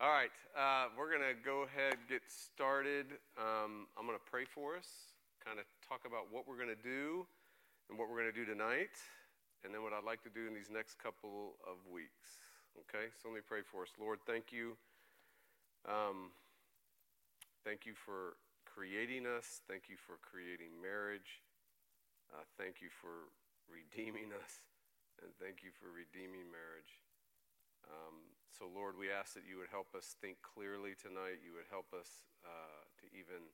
All right, uh, we're going to go ahead and get started. Um, I'm going to pray for us, kind of talk about what we're going to do and what we're going to do tonight, and then what I'd like to do in these next couple of weeks. Okay, so let me pray for us. Lord, thank you. Um, thank you for creating us. Thank you for creating marriage. Uh, thank you for redeeming us. And thank you for redeeming marriage. Um, so, Lord, we ask that you would help us think clearly tonight. You would help us uh, to even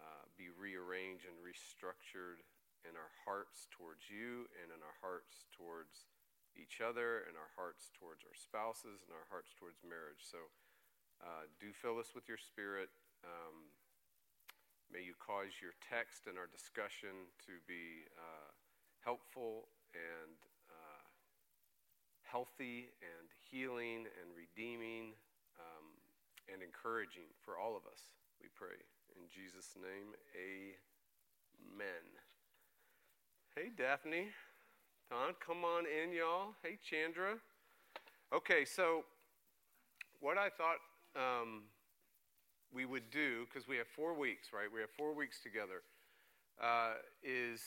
uh, be rearranged and restructured in our hearts towards you and in our hearts towards each other and our hearts towards our spouses and our hearts towards marriage. So, uh, do fill us with your spirit. Um, may you cause your text and our discussion to be uh, helpful and healthy and healing and redeeming um, and encouraging for all of us, we pray. In Jesus' name, amen. Hey, Daphne. Don, come on in, y'all. Hey, Chandra. Okay, so what I thought um, we would do, because we have four weeks, right? We have four weeks together, uh, is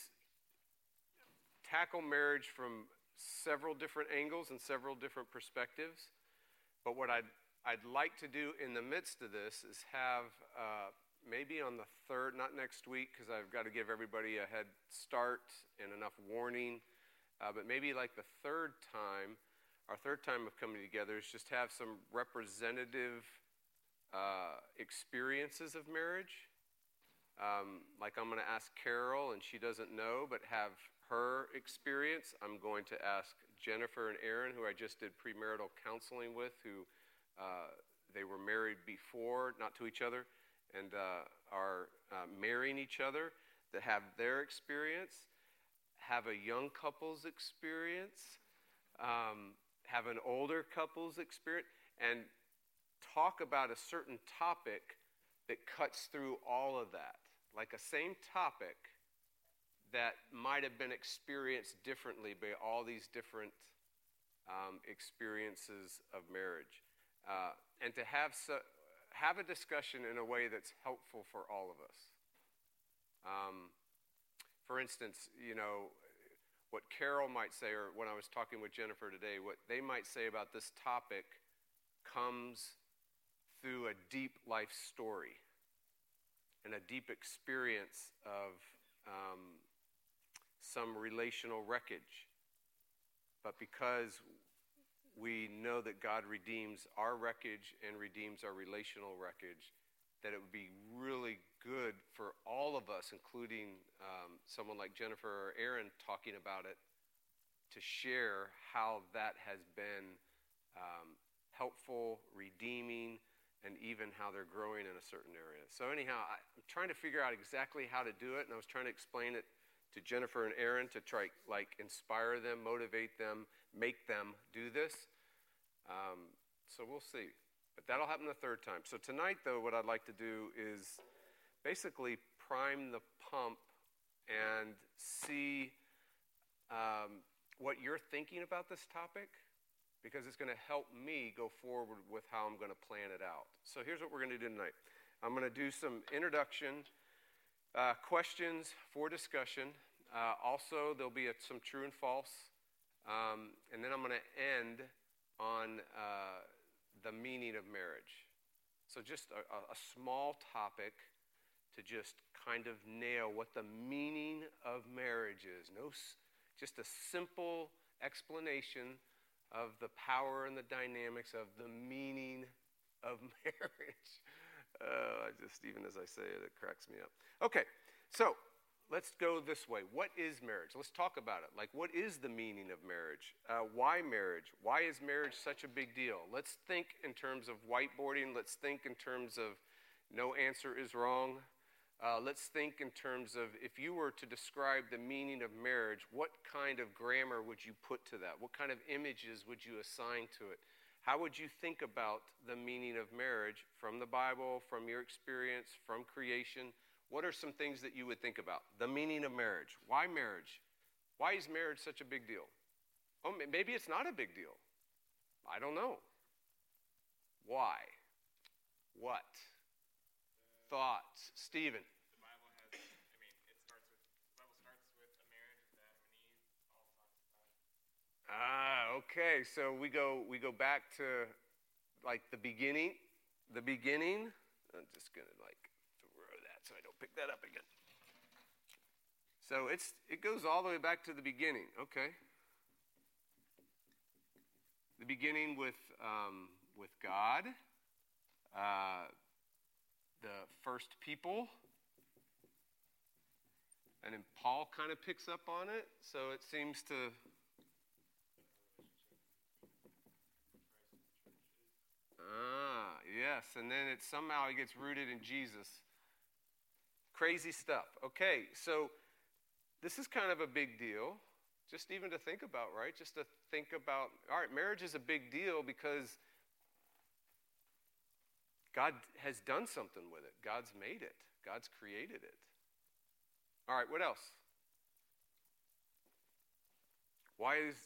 tackle marriage from several different angles and several different perspectives. But what I'd, I'd like to do in the midst of this is have uh, maybe on the third, not next week, because I've got to give everybody a head start and enough warning, uh, but maybe like the third time, our third time of coming together is just have some representative uh, experiences of marriage. Um, like I'm going to ask Carol, and she doesn't know, but have her experience. I'm going to ask Jennifer and Aaron, who I just did premarital counseling with, who uh, they were married before, not to each other, and uh, are uh, marrying each other, that have their experience, have a young couple's experience, um, have an older couple's experience, and talk about a certain topic that cuts through all of that. Like a same topic that might have been experienced differently by all these different um, experiences of marriage. Uh, and to have, so, have a discussion in a way that's helpful for all of us. Um, for instance, you know, what Carol might say, or when I was talking with Jennifer today, what they might say about this topic comes through a deep life story and a deep experience of um, some relational wreckage. But because we know that God redeems our wreckage and redeems our relational wreckage, that it would be really good for all of us, including um, someone like Jennifer or Aaron talking about it, to share how that has been um, helpful, redeeming, and even how they're growing in a certain area. So, anyhow, I'm trying to figure out exactly how to do it, and I was trying to explain it to Jennifer and Aaron to try like inspire them, motivate them, make them do this. Um, so we'll see. But that'll happen the third time. So tonight, though, what I'd like to do is basically prime the pump and see um, what you're thinking about this topic because it's going to help me go forward with how I'm going to plan it out. So here's what we're going to do tonight I'm going to do some introduction, uh, questions for discussion, uh, also, there'll be a, some true and false. Um, and then I'm going to end on uh, the meaning of marriage. So, just a, a, small topic to just kind of nail what the meaning of marriage is. No, just a simple explanation of the power and the dynamics of the meaning of marriage. Uh, I just, even as I say it, it cracks me up. Okay, so let's go this way. What is marriage? Let's talk about it. Like, what is the meaning of marriage? Uh, why marriage? Why is marriage such a big deal? Let's think in terms of whiteboarding. Let's think in terms of no answer is wrong. Uh, let's think in terms of if you were to describe the meaning of marriage, what kind of grammar would you put to that? What kind of images would you assign to it? How would you think about the meaning of marriage from the Bible, from your experience, from creation? What are some things that you would think about? The meaning of marriage. Why marriage? Why is marriage such a big deal? Oh, maybe it's not a big deal. I don't know. Why? What? Thoughts. Stephen. The Bible has, I mean, it starts with, the Bible starts with a marriage with Adam and Eve. All talks about Ah, okay. So we go we go back to like the beginning. The beginning. I'm just gonna like throw that so I don't pick that up again. So it's it goes all the way back to the beginning. Okay. The beginning with um, with God, uh, the first people, and then Paul kind of picks up on it. So it seems to Ah, yes. And then it somehow it gets rooted in Jesus. Crazy stuff. Okay, so this is kind of a big deal, just even to think about, right? Just to think about, all right, marriage is a big deal because God has done something with it. God's made it, God's created it. All right, what else? Why is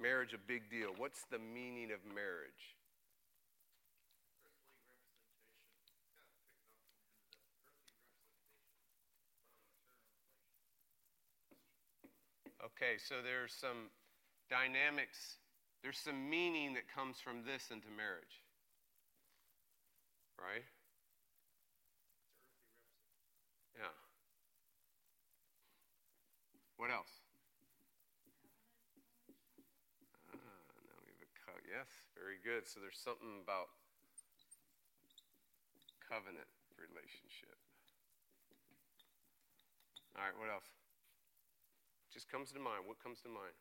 marriage a big deal? What's the meaning of marriage? Okay, so there's some dynamics, there's some meaning that comes from this into marriage. Right? Yeah. What else? Ah, now we have a co- yes, very good. So there's something about covenant relationship. All right, what else? Just comes to mind. What comes to mind?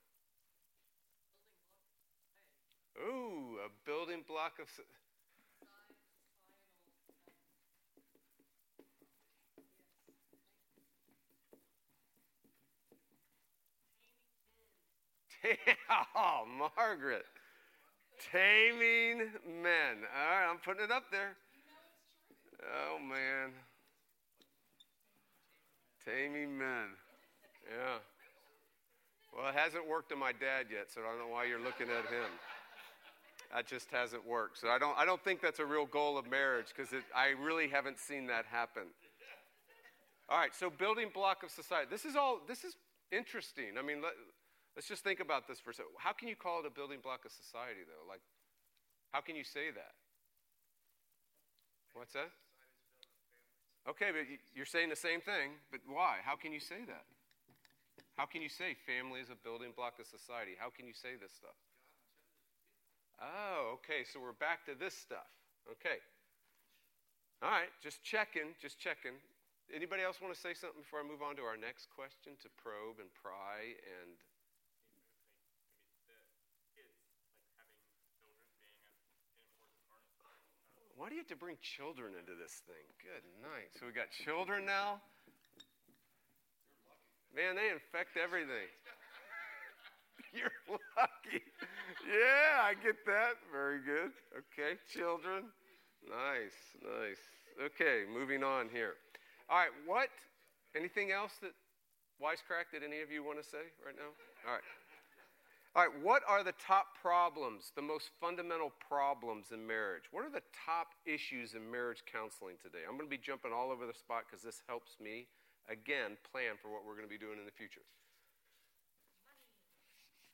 Ooh, a building block of. oh, Margaret. Taming men. All right, I'm putting it up there. Oh, man. Taming men. Yeah. Well, it hasn't worked on my dad yet, so I don't know why you're looking at him. That just hasn't worked. So I don't, I don't think that's a real goal of marriage because I really haven't seen that happen. All right, so building block of society. This is all, this is interesting. I mean, let, let's just think about this for a second. How can you call it a building block of society, though? Like, how can you say that? What's that? Okay, but you're saying the same thing, but why? How can you say that? How can you say family is a building block of society? How can you say this stuff? Oh, okay, so we're back to this stuff. Okay. All right, just checking, just checking. Anybody else want to say something before I move on to our next question to probe and pry and why do you have to bring children into this thing? Good night. So we got children now? Man, they infect everything. You're lucky. Yeah, I get that. Very good. Okay, children. Nice, nice. Okay, moving on here. All right, what? Anything else that wisecrack that any of you want to say right now? All right. All right, what are the top problems, the most fundamental problems in marriage? What are the top issues in marriage counseling today? I'm going to be jumping all over the spot because this helps me, again, plan for what we're going to be doing in the future.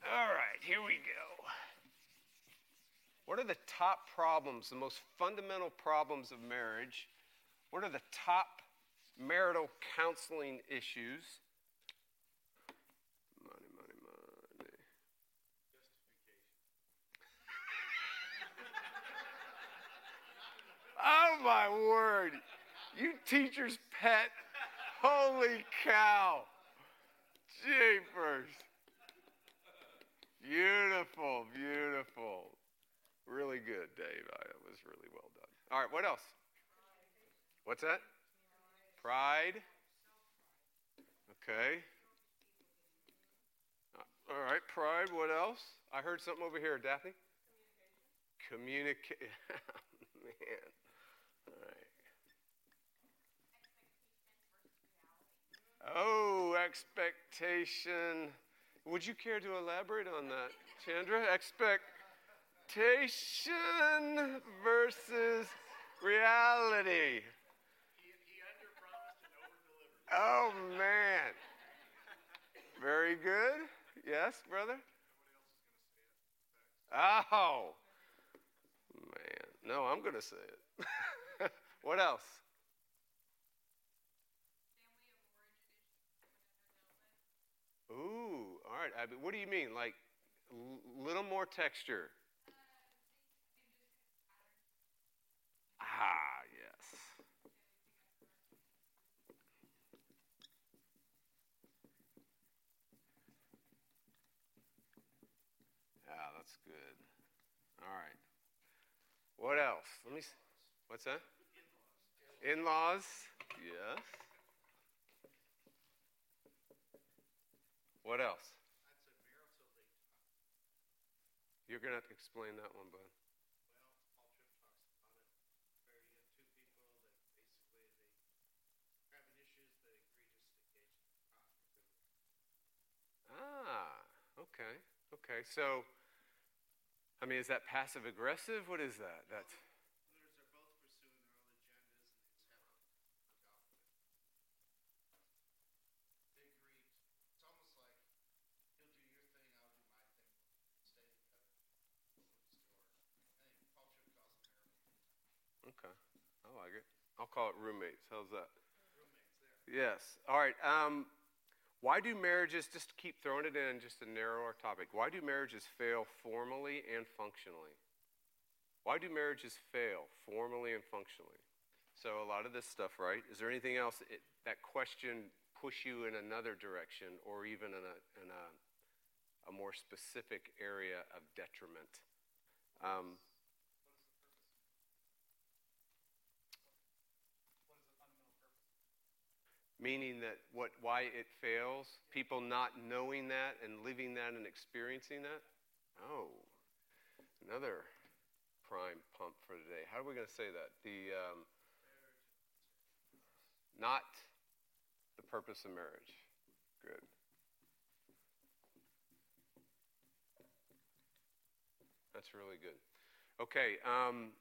All right, here we go. What are the top problems, the most fundamental problems of marriage? What are the top marital counseling issues? Money, money, money. Oh my word. You teacher's pet. Holy cow. Jeepers. Beautiful, beautiful. Really good, Dave. I- That was really well done. All right, what else? What's that? Pride. Okay. Uh, All right, pride. What else? I heard something over here, Daphne. Communicate. Man. All right. Oh, expectation. Would you care to elaborate on that, Chandra? Expectation versus Reality. Oh, man. Very good. Yes, brother? Oh. Man. No, I'm going to say it. what else? Ooh, all right. Abby, what do you mean? Like a little more texture? Ah, yes. Yeah, that's good. All right. What else? Let me. See. What's that? In-laws. Yes. What else? You're going to have to explain that one, bud. Ah, okay, okay. So, I mean, is that passive aggressive? What is that? That's. Okay, I like it. I'll call it roommates. How's that? Yes. All right. Um, why do marriages, just keep throwing it in, just to narrow our topic, why do marriages fail formally and functionally? Why do marriages fail formally and functionally? So, a lot of this stuff, right? Is there anything else it, that question push you in another direction or even in a, in a, a more specific area of detriment? Um, meaning that what why it fails people not knowing that and living that and experiencing that? Oh another prime pump for today. How are we going to say that? The um, not the purpose of marriage. Good. That's really good. Okay um,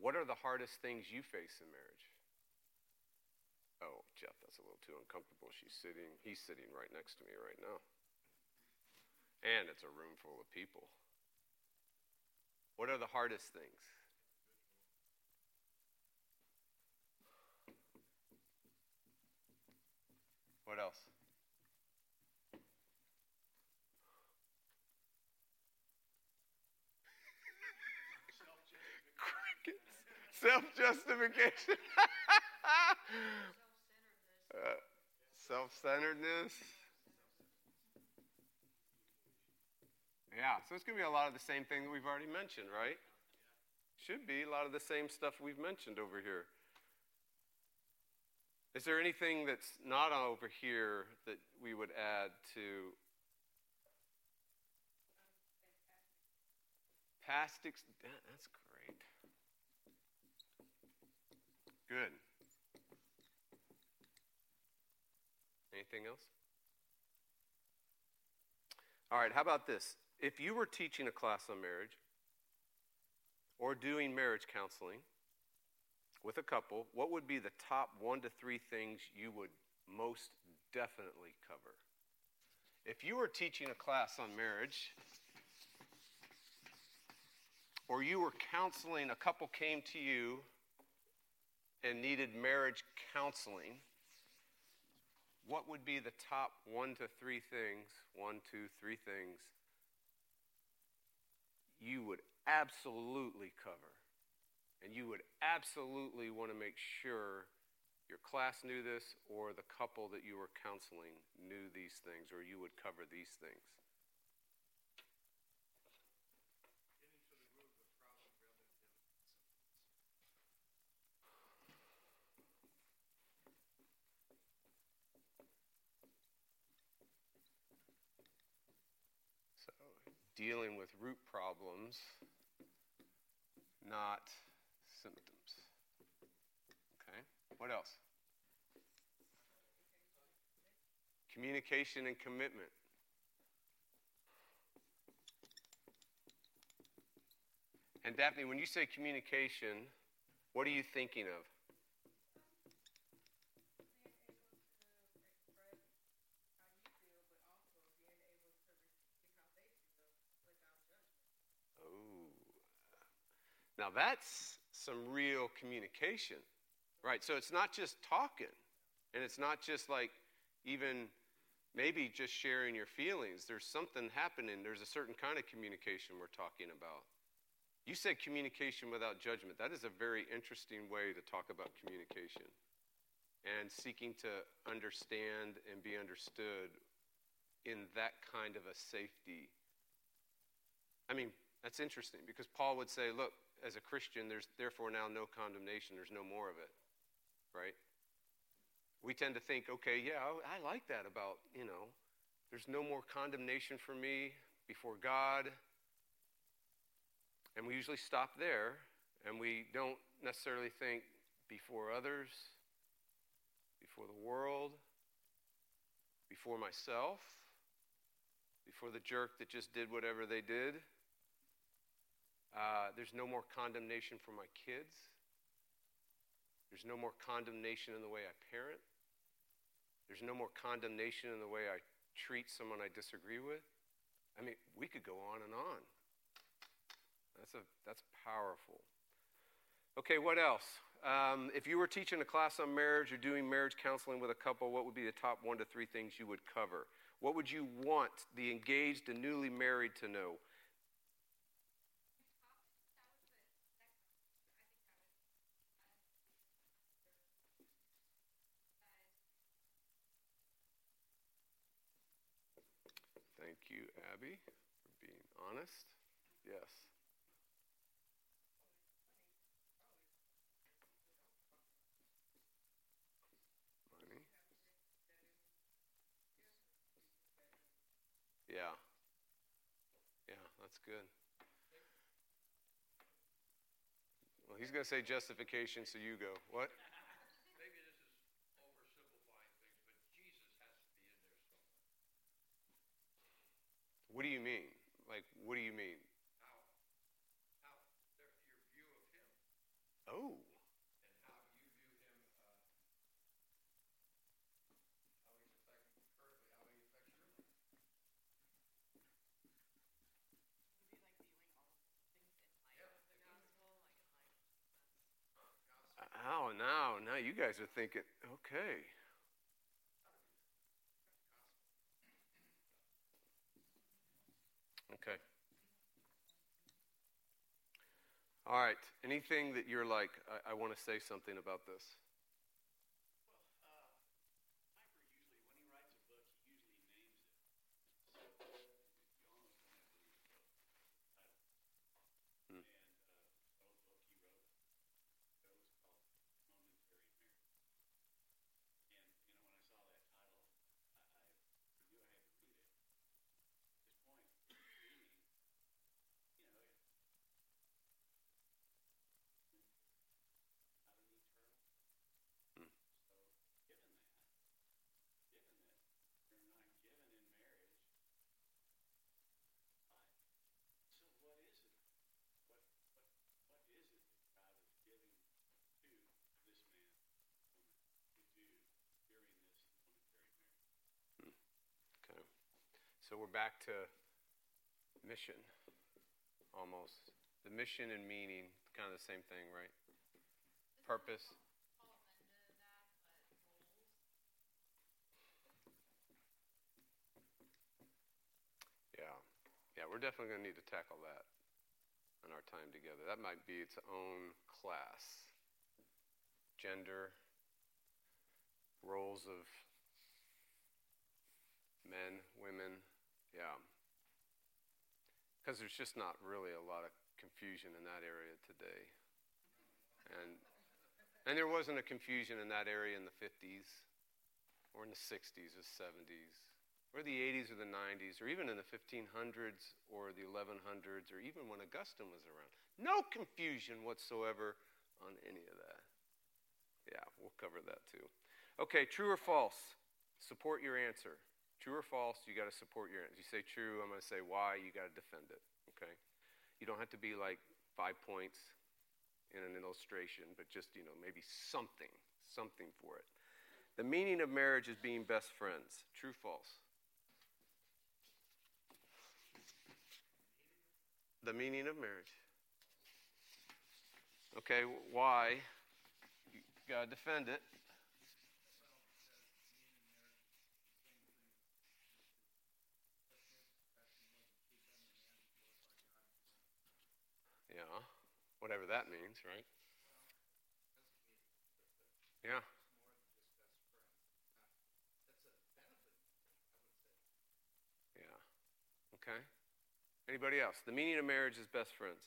what are the hardest things you face in marriage Oh, Jeff, that's a little too uncomfortable. She's sitting, he's sitting right next to me right now. And it's a room full of people. What are the hardest things? What else? Crickets. Self justification. Self centeredness. Yeah, so it's going to be a lot of the same thing that we've already mentioned, right? Should be a lot of the same stuff we've mentioned over here. Is there anything that's not over here that we would add to past? Ex- that's great. Good. Anything else? All right, how about this? If you were teaching a class on marriage or doing marriage counseling with a couple, what would be the top one to three things you would most definitely cover? If you were teaching a class on marriage or you were counseling, a couple came to you and needed marriage counseling what would be the top one to three things, one, two, three things you would absolutely cover? And you would absolutely want to make sure your class knew this or the couple that you were counseling knew these things or you would cover these things. Dealing with root problems, not symptoms. Okay? What else? Communication and commitment. And Daphne, when you say communication, What are you thinking of? Now that's some real communication, right? So it's not just talking, and it's not just like even maybe just sharing your feelings. There's something happening. There's a certain kind of communication we're talking about. You said communication without judgment. That is a very interesting way to talk about communication and seeking to understand and be understood in that kind of a safety. I mean, that's interesting because Paul would say, look, as a Christian, there's therefore now no condemnation, there's no more of it, right? We tend to think, okay, yeah, I like that about, you know, there's no more condemnation for me before God. And we usually stop there, and we don't necessarily think before others, before the world, before myself, before the jerk that just did whatever they did. Uh, there's no more condemnation for my kids. There's no more condemnation in the way I parent. There's no more condemnation in the way I treat someone I disagree with. I mean, we could go on and on. That's, a, that's powerful. Okay, what else? Um, if you were teaching a class on marriage or doing marriage counseling with a couple, what would be the top one to three things you would cover? What would you want the engaged and newly married to know? Thank you, Abby, for being honest. Yes. Money. Yeah. Yeah, that's good. Well, he's going to say justification, so you go. What? Maybe this is oversimplifying things, but Jesus has to be in there somewhere. What do you mean? Like, what do you mean? How, how, their, your view of him Oh, and how you view him, uh, how he's affecting currently, how he affects your life. oh, now, now you guys are thinking, okay. Okay. All right. Anything that you're like, I, I want to say something about this? Well, uh, Piper usually, when he writes a book, he usually names it. So you almost don't have to read the book title. Hmm. And uh, the old book he wrote, it was called Momentary Marriage. And, you know, when I saw that title, I, I knew I had to read it. His point being, you know, it, not an eternal. Hmm. So, given that, given that you're not given in marriage, why? So what is it? What what what is it that God is giving to this man, woman, to do during this momentary marriage? Okay. So we're back to mission, almost. The mission and meaning, kind of the same thing, right? Purpose. Yeah. Yeah, we're definitely going to need to tackle that in our time together. That might be its own class. Gender, roles of men, women, yeah. Because there's just not really a lot of confusion in that area today. And, and there wasn't a confusion in that area in the 50s or in the 60s or 70s or the 80s or the 90s or even in the 1500s or the 1100s or even when Augustine was around. No confusion whatsoever on any of that. Yeah, we'll cover that too. Okay, true or false? Support your answer. True or false, you got to support your answer. You say true, I'm going to say why, you got to defend it. Okay? You don't have to be like five points. in an illustration, but just, you know, maybe something, something for it. The meaning of marriage is being best friends. True, or false? The meaning of marriage. Okay, why? You gotta defend it. Yeah, whatever that means, right? Yeah. Yeah. Okay. Anybody else? The meaning of marriage is best friends.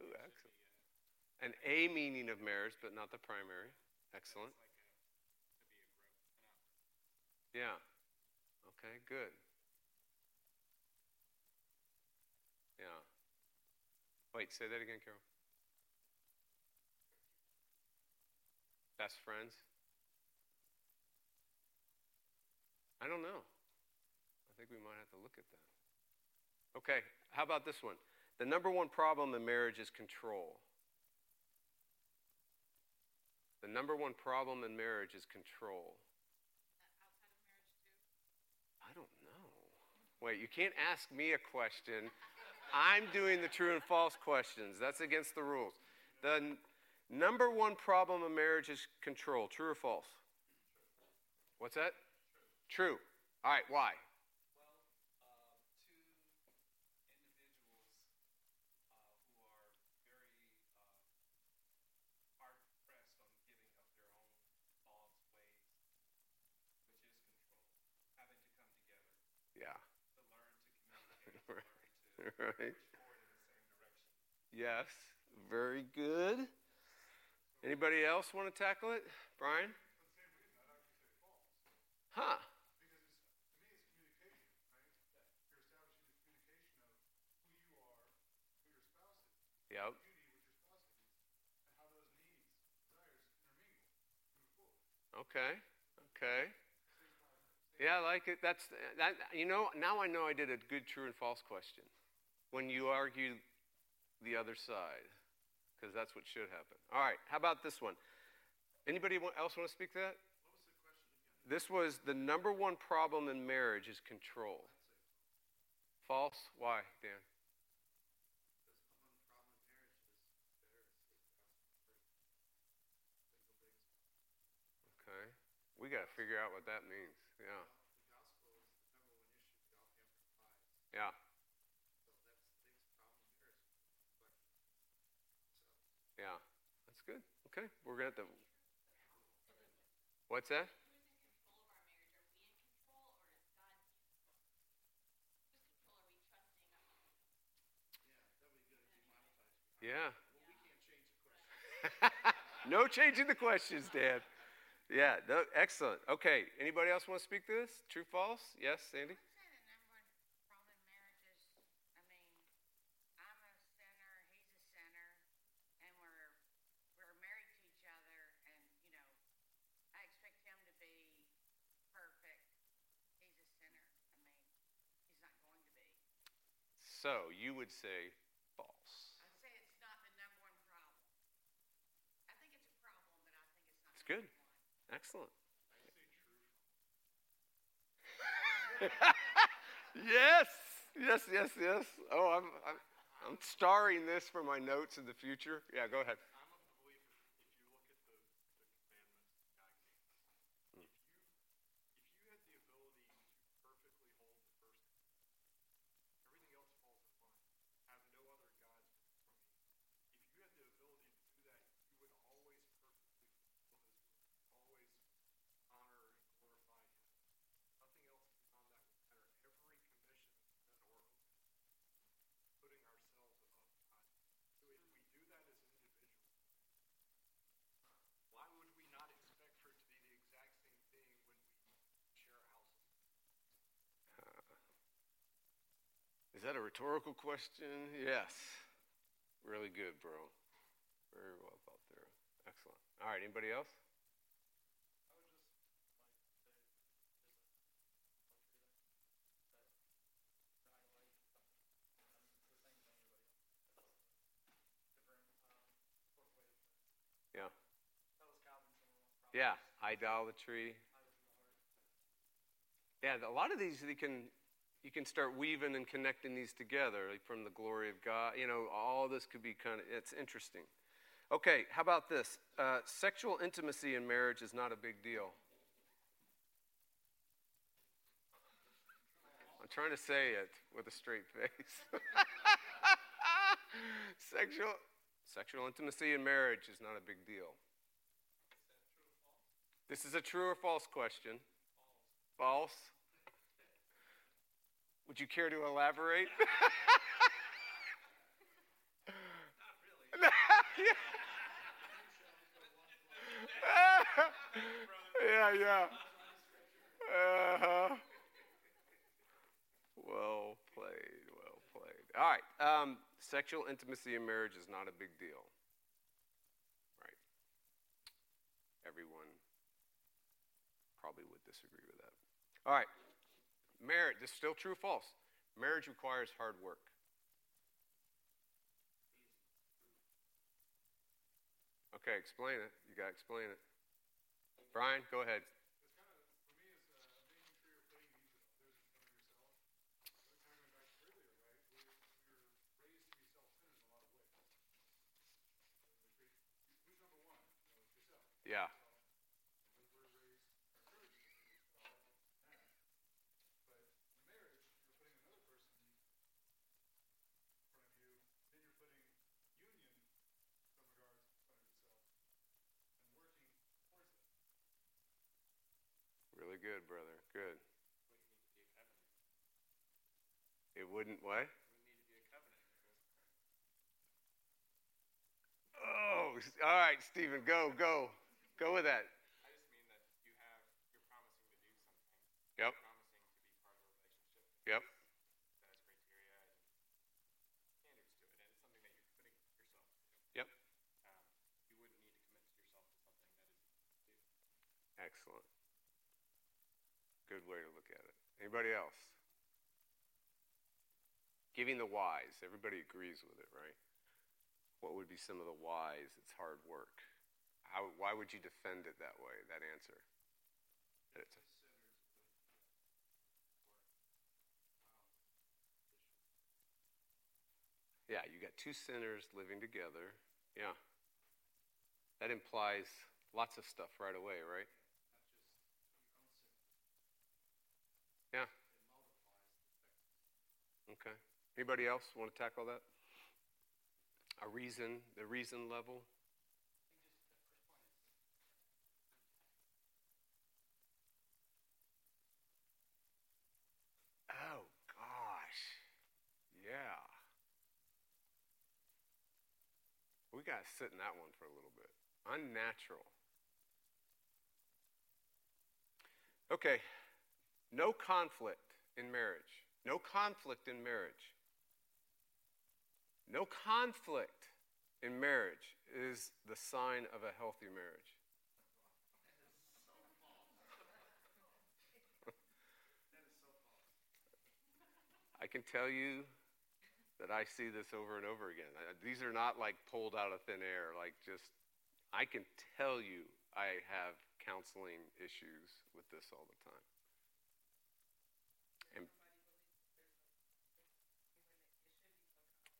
Ooh, excellent. An A meaning of marriage, but not the primary. Excellent. It's like a, to be a growth, an Yeah. Okay, good. Yeah. Wait, say that again, Carol. Best friends? I don't know. I think we might have to look at that. Okay, how about this one? The number one problem in marriage is control. The number one problem in marriage is control. I don't know. Wait, you can't ask me a question. I'm doing the true and false questions. That's against the rules. The n- number one problem of marriage is control. True or false? What's that? True. All right, why? Well, uh, two individuals uh, who are very uh, hard pressed on giving up their own thoughts, ways, which is control, having to come together Yeah. to learn to communicate, to Right. learn to Right. Yes. Very good. Anybody else want to tackle it? Brian? Huh. Yep. Okay. Okay. Yeah, I like it. That's that. You know, now I know I did a good true and false question. When you argue the other side, because that's what should happen. All right. How about this one? Anybody else want to speak to that? This was the number one problem in marriage is control. False? Why, Dan? Okay. We got to figure out what that means. Yeah. Yeah. Yeah. That's good. Okay. We're to have to. What's that? Yeah. no changing the questions, Dan. Yeah, no, excellent. Okay, anybody else want to speak to this? True, false? Yes, Sandy? I'd say the number one problem in marriage is, I mean, I'm a sinner, he's a sinner, and we're we're married to each other, and you know, I expect him to be perfect. He's a sinner. I mean, he's not going to be. So you would say false. I'd say it's not the number one problem. I think it's a problem, but I think it's not. It's good. one. Excellent. yes, yes, yes, yes. Oh, I'm, I'm, I'm starring this for my notes in the future. Yeah, go ahead. Is that a rhetorical question? Yes. Really good, bro. Very well thought through. Excellent. All right, anybody else? Yeah. Yeah, idolatry. Yeah, a lot of these they can you can start weaving and connecting these together like from the glory of God. You know, all this could be kind of it's interesting. Okay, how about this? Uh, sexual intimacy in marriage is not a big deal. I'm trying to say it with a straight face. sexual sexual intimacy in marriage is not a big deal. This is a true or false question. False. Would you care to elaborate? yeah, yeah. Uh-huh. Well played, well played. All right. Um, sexual intimacy in marriage is not a big deal. Right. Everyone probably would disagree with that. All right. Marriage, this is still true or false? Marriage requires hard work. Okay, explain it. You got to explain it. Brian, go ahead. It's kind of, for me, it's uh, making sure you're putting needs of others in front of yourself. But kind of going back to earlier, right? We're, we're raised to be self-centered in a lot of ways. Like, who's number one? You know, it's yourself. Yeah. Because we're raised, our church is all that. But in marriage, you're putting another person in front of you, then you're putting union, some regards, in front of yourself, and working towards it. Really good, brother. Good. It wouldn't what? Oh, all right, Stephen, go, go. Go with that. I just mean that you have you're promising to do something. Yep. You're promising to be part of a relationship. Yep. That has criteria and standards to it, and it's something that you're putting yourself to. Yep. Um, you wouldn't need to commit to yourself to something that is due. Excellent. Good way to look at it. Anybody else? Giving the whys. Everybody agrees with it, right? What would be some of the whys? It's hard work. How, why would you defend it that way, that answer? That it's- yeah, you got two sinners living together. Yeah. That implies lots of stuff right away, right? Yeah. Okay. Anybody else want to tackle that? A reason, the reason level? Oh, gosh. Yeah. We got to sit in that one for a little bit. Unnatural. Okay. No conflict in marriage. No conflict in marriage. No conflict in marriage is the sign of a healthy marriage. I can tell you that I see this over and over again. Uh, these are not like pulled out of thin air, like just, I can tell you I have counseling issues with this all the time. And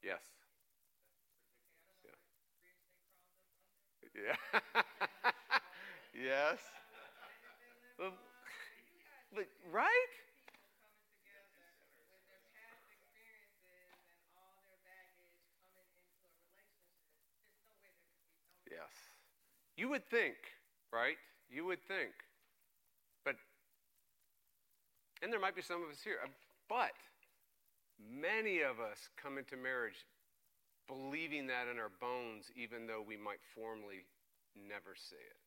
yes. Yeah. Yes. But, but right? Yes. You would think, right? You would think. But, and there might be some of us here, uh, but many of us come into marriage believing that in our bones, even though we might formally never say it.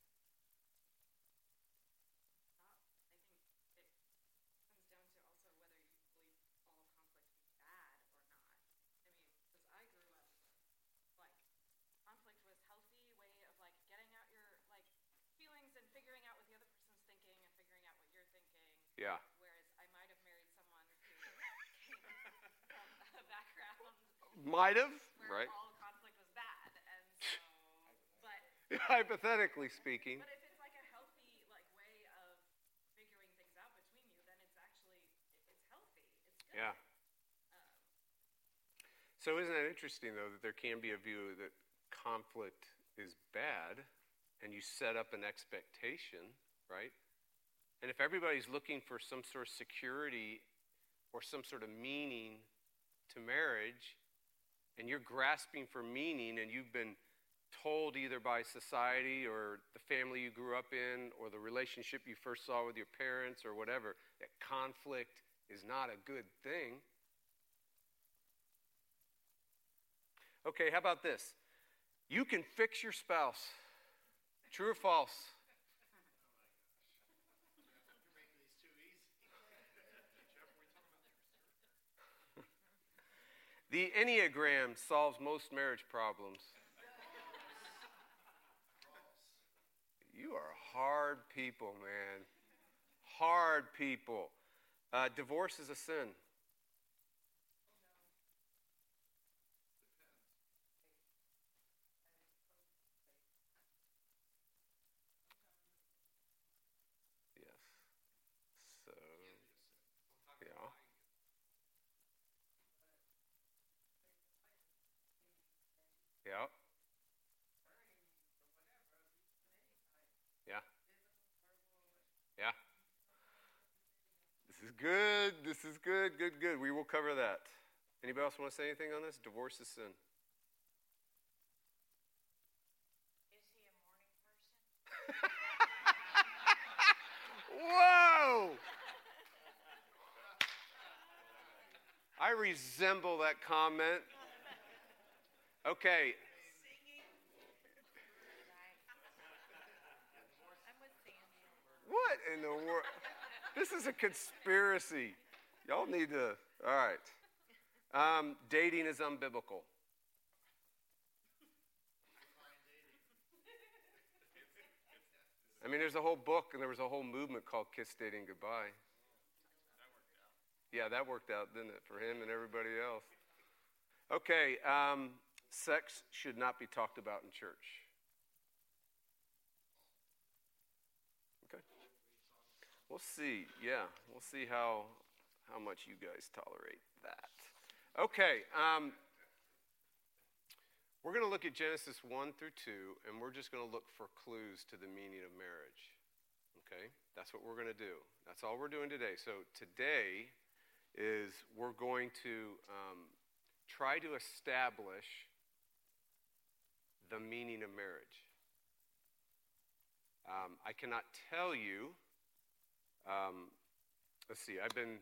might have, right? So, Hypothetically speaking. Yeah. So isn't that interesting though that there can be a view that conflict is bad and you set up an expectation, right? And if everybody's looking for some sort of security or some sort of meaning to marriage, and you're grasping for meaning and you've been told either by society or the family you grew up in or the relationship you first saw with your parents or whatever that conflict is not a good thing. Okay, how about this? You can fix your spouse. True or false? The Enneagram solves most marriage problems. You are hard people, man. Hard people. Uh, divorce is a sin. Yes. So, yeah. Yeah. Yeah. Yeah. This is good. This is good. Good, good. We will cover that. Anybody else want to say anything on this? Divorce is sin. Is he a morning person? Whoa! I resemble that comment. Okay, what in the world? This is a conspiracy. Y'all need to. All right. Um, dating is unbiblical. I mean, there's a whole book and there was a whole movement called Kiss Dating Goodbye. Yeah, that worked out, didn't it, for him and everybody else? Okay, um, sex should not be talked about in church. Okay. We'll see. Yeah, we'll see how how much you guys tolerate that. Okay. Um, we're going to look at Genesis 1 through 2, and we're just going to look for clues to the meaning of marriage. Okay? That's what we're going to do. That's all we're doing today. So today is we're going to um, try to establish the meaning of marriage. Um, I cannot tell you. Um, let's see, I've been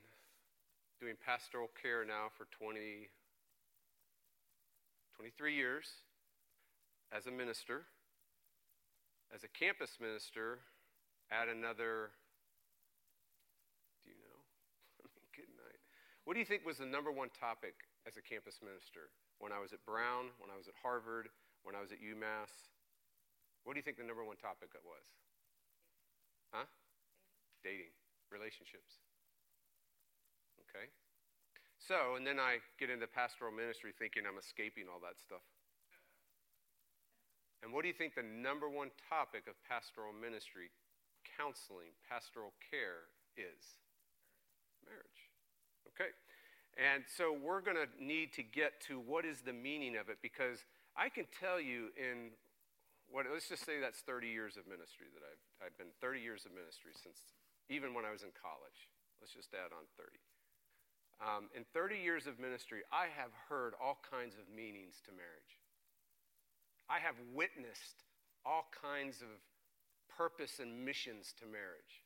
doing pastoral care now for 20, 23 years as a minister. As a campus minister, add another. Do you know? Good night. What do you think was the number one topic as a campus minister? When I was at Brown, when I was at Harvard, when I was at UMass? What do you think the number one topic was? Huh? Dating, relationships. Okay? So, and then I get into pastoral ministry thinking I'm escaping all that stuff. And what do you think the number one topic of pastoral ministry, counseling, pastoral care is? Marriage. Okay. And so we're going to need to get to what is the meaning of it because I can tell you in what let's just say that's 30 years of ministry that I've I've been 30 years of ministry since even when I was in college. Let's just add on 30. Um, in 30 years of ministry, I have heard all kinds of meanings to marriage. I have witnessed all kinds of purpose and missions to marriage.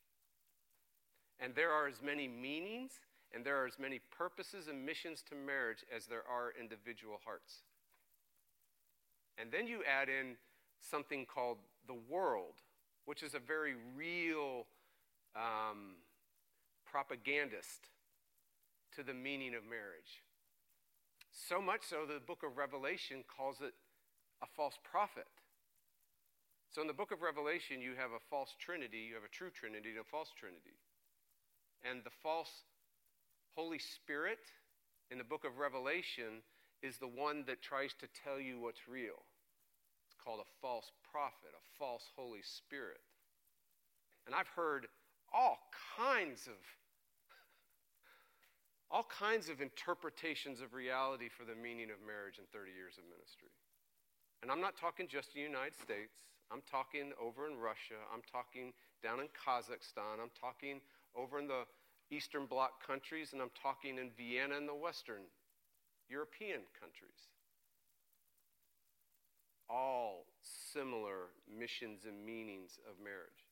And there are as many meanings and there are as many purposes and missions to marriage as there are individual hearts. And then you add in something called the world, which is a very real um, propagandist to the meaning of marriage. So much so, the book of Revelation calls it a false prophet. So, in the book of Revelation, you have a false trinity, you have a true trinity, and a false trinity. And the false Holy Spirit in the book of Revelation is the one that tries to tell you what's real. It's called a false prophet, a false Holy Spirit. And I've heard all kinds of all kinds of interpretations of reality for the meaning of marriage in 30 years of ministry. And I'm not talking just in the United States. I'm talking over in Russia. I'm talking down in Kazakhstan. I'm talking over in the Eastern Bloc countries. And I'm talking in Vienna and the Western European countries. All similar missions and meanings of marriage.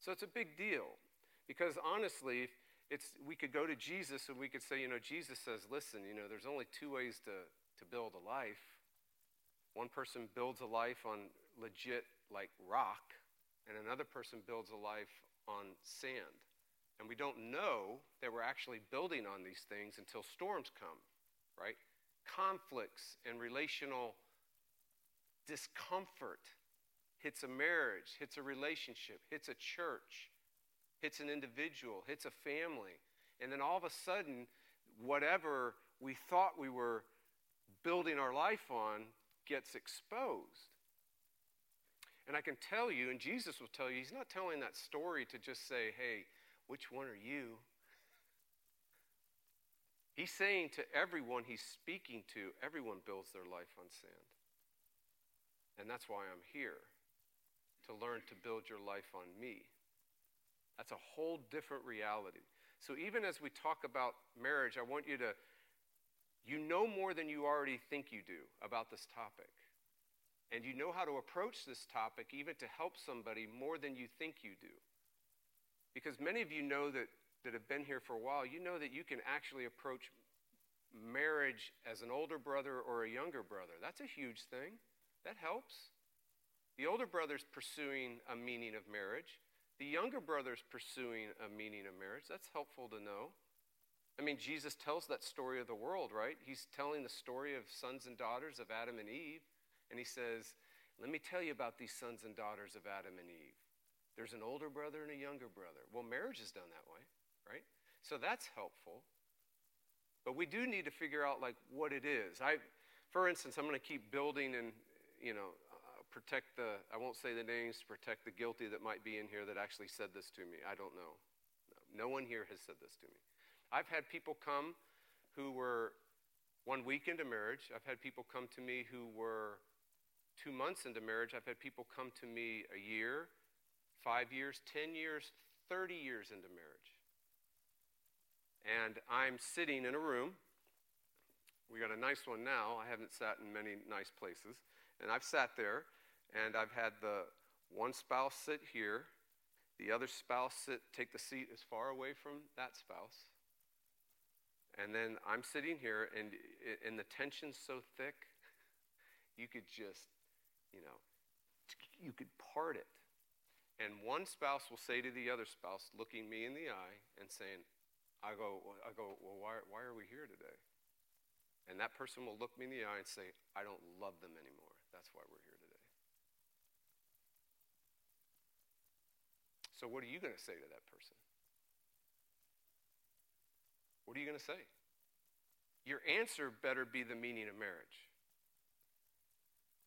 So it's a big deal. Because honestly, it's, we could go to Jesus and we could say, you know, Jesus says, listen, you know, there's only two ways to, to build a life. One person builds a life on legit, like rock, and another person builds a life on sand. And we don't know that we're actually building on these things until storms come, right? Conflicts and relational discomfort hits a marriage, hits a relationship, hits a church, hits an individual, hits a family. And then all of a sudden, whatever we thought we were building our life on gets exposed. And I can tell you, and Jesus will tell you, he's not telling that story to just say, hey, which one are you? He's saying to everyone he's speaking to, everyone builds their life on sand. And that's why I'm here, to learn to build your life on me. That's a whole different reality. So even as we talk about marriage, I want you to you know more than you already think you do about this topic. And you know how to approach this topic even to help somebody more than you think you do. Because many of you know that, that have been here for a while, you know that you can actually approach marriage as an older brother or a younger brother. That's a huge thing. That helps. The older brother's pursuing a meaning of marriage. The younger brother's pursuing a meaning of marriage. That's helpful to know. I mean, Jesus tells that story of the world, right? He's telling the story of sons and daughters of Adam and Eve. And he says, Let me tell you about these sons and daughters of Adam and Eve. There's an older brother and a younger brother. Well, marriage is done that way, right? So that's helpful. But we do need to figure out, like, what it is. I, for instance, I'm going to keep building and, you know, uh, protect the, I won't say the names, protect the guilty that might be in here that actually said this to me. I don't know. No, one here has said this to me. I've had people come who were one week into marriage. I've had people come to me who were two months into marriage. I've had people come to me a year, five years, 10 years, 30 years into marriage. And I'm sitting in a room. We got a nice one now. I haven't sat in many nice places. And I've sat there, and I've had the one spouse sit here, the other spouse sit, take the seat as far away from that spouse. And then I'm sitting here, and, and the tension's so thick, you could just, you know, you could part it. And one spouse will say to the other spouse, looking me in the eye and saying, I go, I go well, why, why are we here today? And that person will look me in the eye and say, I don't love them anymore. That's why we're here today. So, what are you going to say to that person? What are you going to say? Your answer better be the meaning of marriage.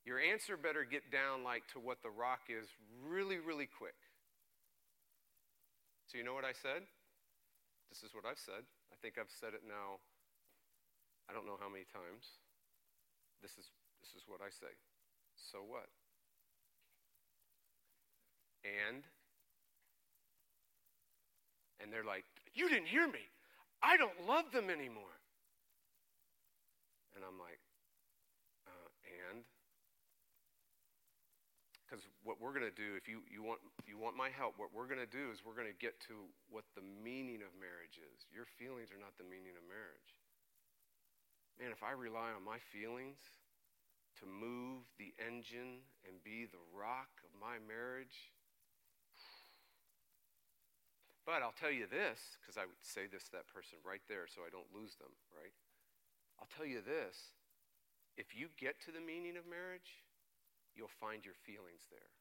Your answer better get down like to what the rock is really, really quick. So, you know what I said? This is what I've said. I think I've said it now, I don't know how many times. This is, this is what I say. So what? And? And they're like, You didn't hear me. I don't love them anymore. And I'm like, uh, and? Because what we're going to do, if you, you, want, you want my help, what we're going to do is we're going to get to what the meaning of marriage is. Your feelings are not the meaning of marriage. Man, if I rely on my feelings to move the engine and be the rock of my marriage, but I'll tell you this, because I would say this to that person right there so I don't lose them, right? I'll tell you this. If you get to the meaning of marriage, you'll find your feelings there.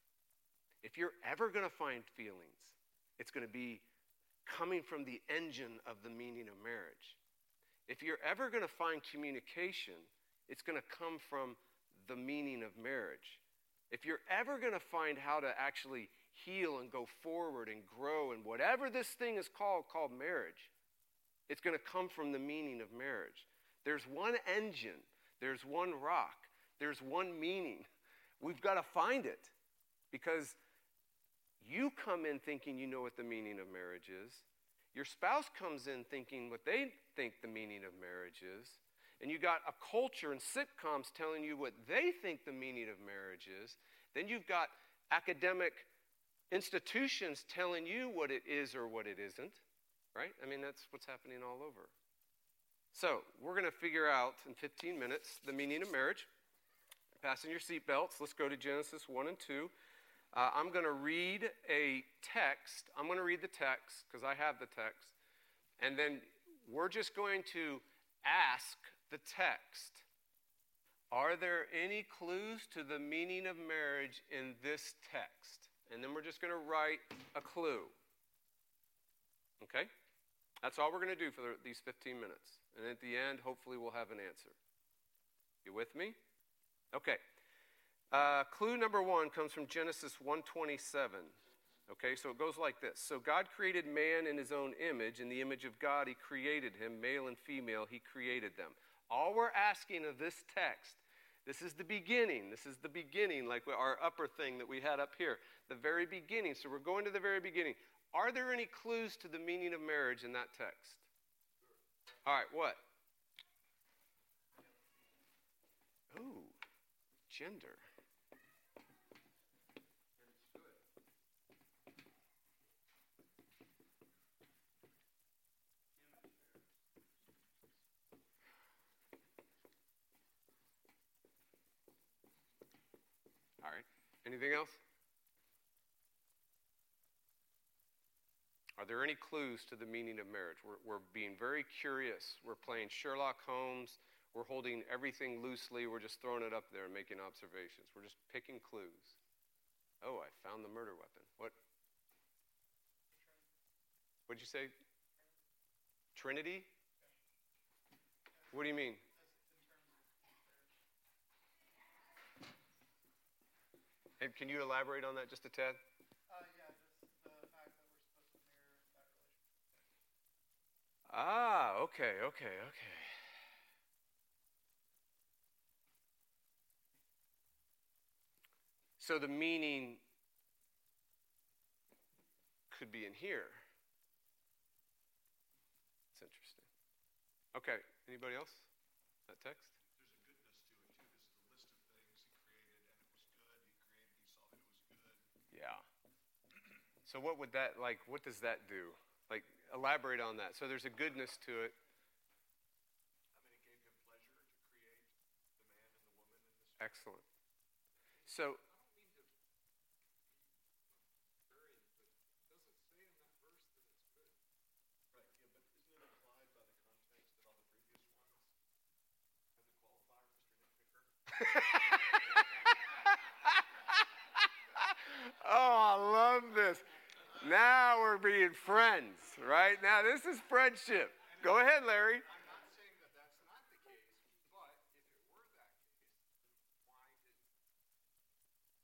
If you're ever going to find feelings, it's going to be coming from the engine of the meaning of marriage. If you're ever going to find communication, it's going to come from the meaning of marriage. If you're ever going to find how to actually heal and go forward and grow and whatever this thing is called, called marriage, It's going to come from the meaning of marriage. There's one engine, there's one rock, there's one meaning. We've got to find it because you come in thinking you know what the meaning of marriage is. Your spouse comes in thinking what they think the meaning of marriage is. And you got a culture and sitcoms telling you what they think the meaning of marriage is. Then you've got academic institutions telling you what it is or what it isn't, right? I mean, that's what's happening all over. So, we're going to figure out in 15 minutes the meaning of marriage. Fasten your seatbelts. Let's go to Genesis 1 and 2. Uh, I'm going to read a text. I'm going to read the text because I have the text. And then we're just going to ask the text Are there any clues to the meaning of marriage in this text? And then we're just going to write a clue. Okay? That's all we're going to do for the, these 15 minutes. And at the end, hopefully, we'll have an answer. You with me? Okay. Uh, clue number one comes from Genesis 127. Okay, so it goes like this. So God created man in his own image. In the image of God, he created him, male and female, he created them. All we're asking of this text, this is the beginning. This is the beginning, like our upper thing that we had up here. The very beginning. So we're going to the very beginning. Are there any clues to the meaning of marriage in that text? All right, what? Ooh, gender. All right. Anything else? Are there any clues to the meaning of marriage? We're, we're being very curious. We're playing Sherlock Holmes. We're holding everything loosely. We're just throwing it up there and making observations. We're just picking clues. Oh, I found the murder weapon. What? What'd you say? Trinity? What do you mean? And can you elaborate on that just a tad? Yeah, just the fact that we're supposed to mirror that relationship. Ah, okay, okay, okay. So the meaning could be in here. It's interesting. Okay, anybody else? That text? Yeah. So what would that like what does that do? Like elaborate on that. So there's a goodness to it. I mean, it gave him pleasure to create the man and the woman in this. Excellent. So I don't mean to be very, but it doesn't say in that verse that it's good. Right, yeah, but isn't it implied by the context that all the previous ones had the qualifier, Mr. Nitpicker? Oh, I love this. Now we're being friends, right? Now this is friendship. Go ahead, Larry. I'm not saying that that's not the case, but if it were that case, then why did the first time we were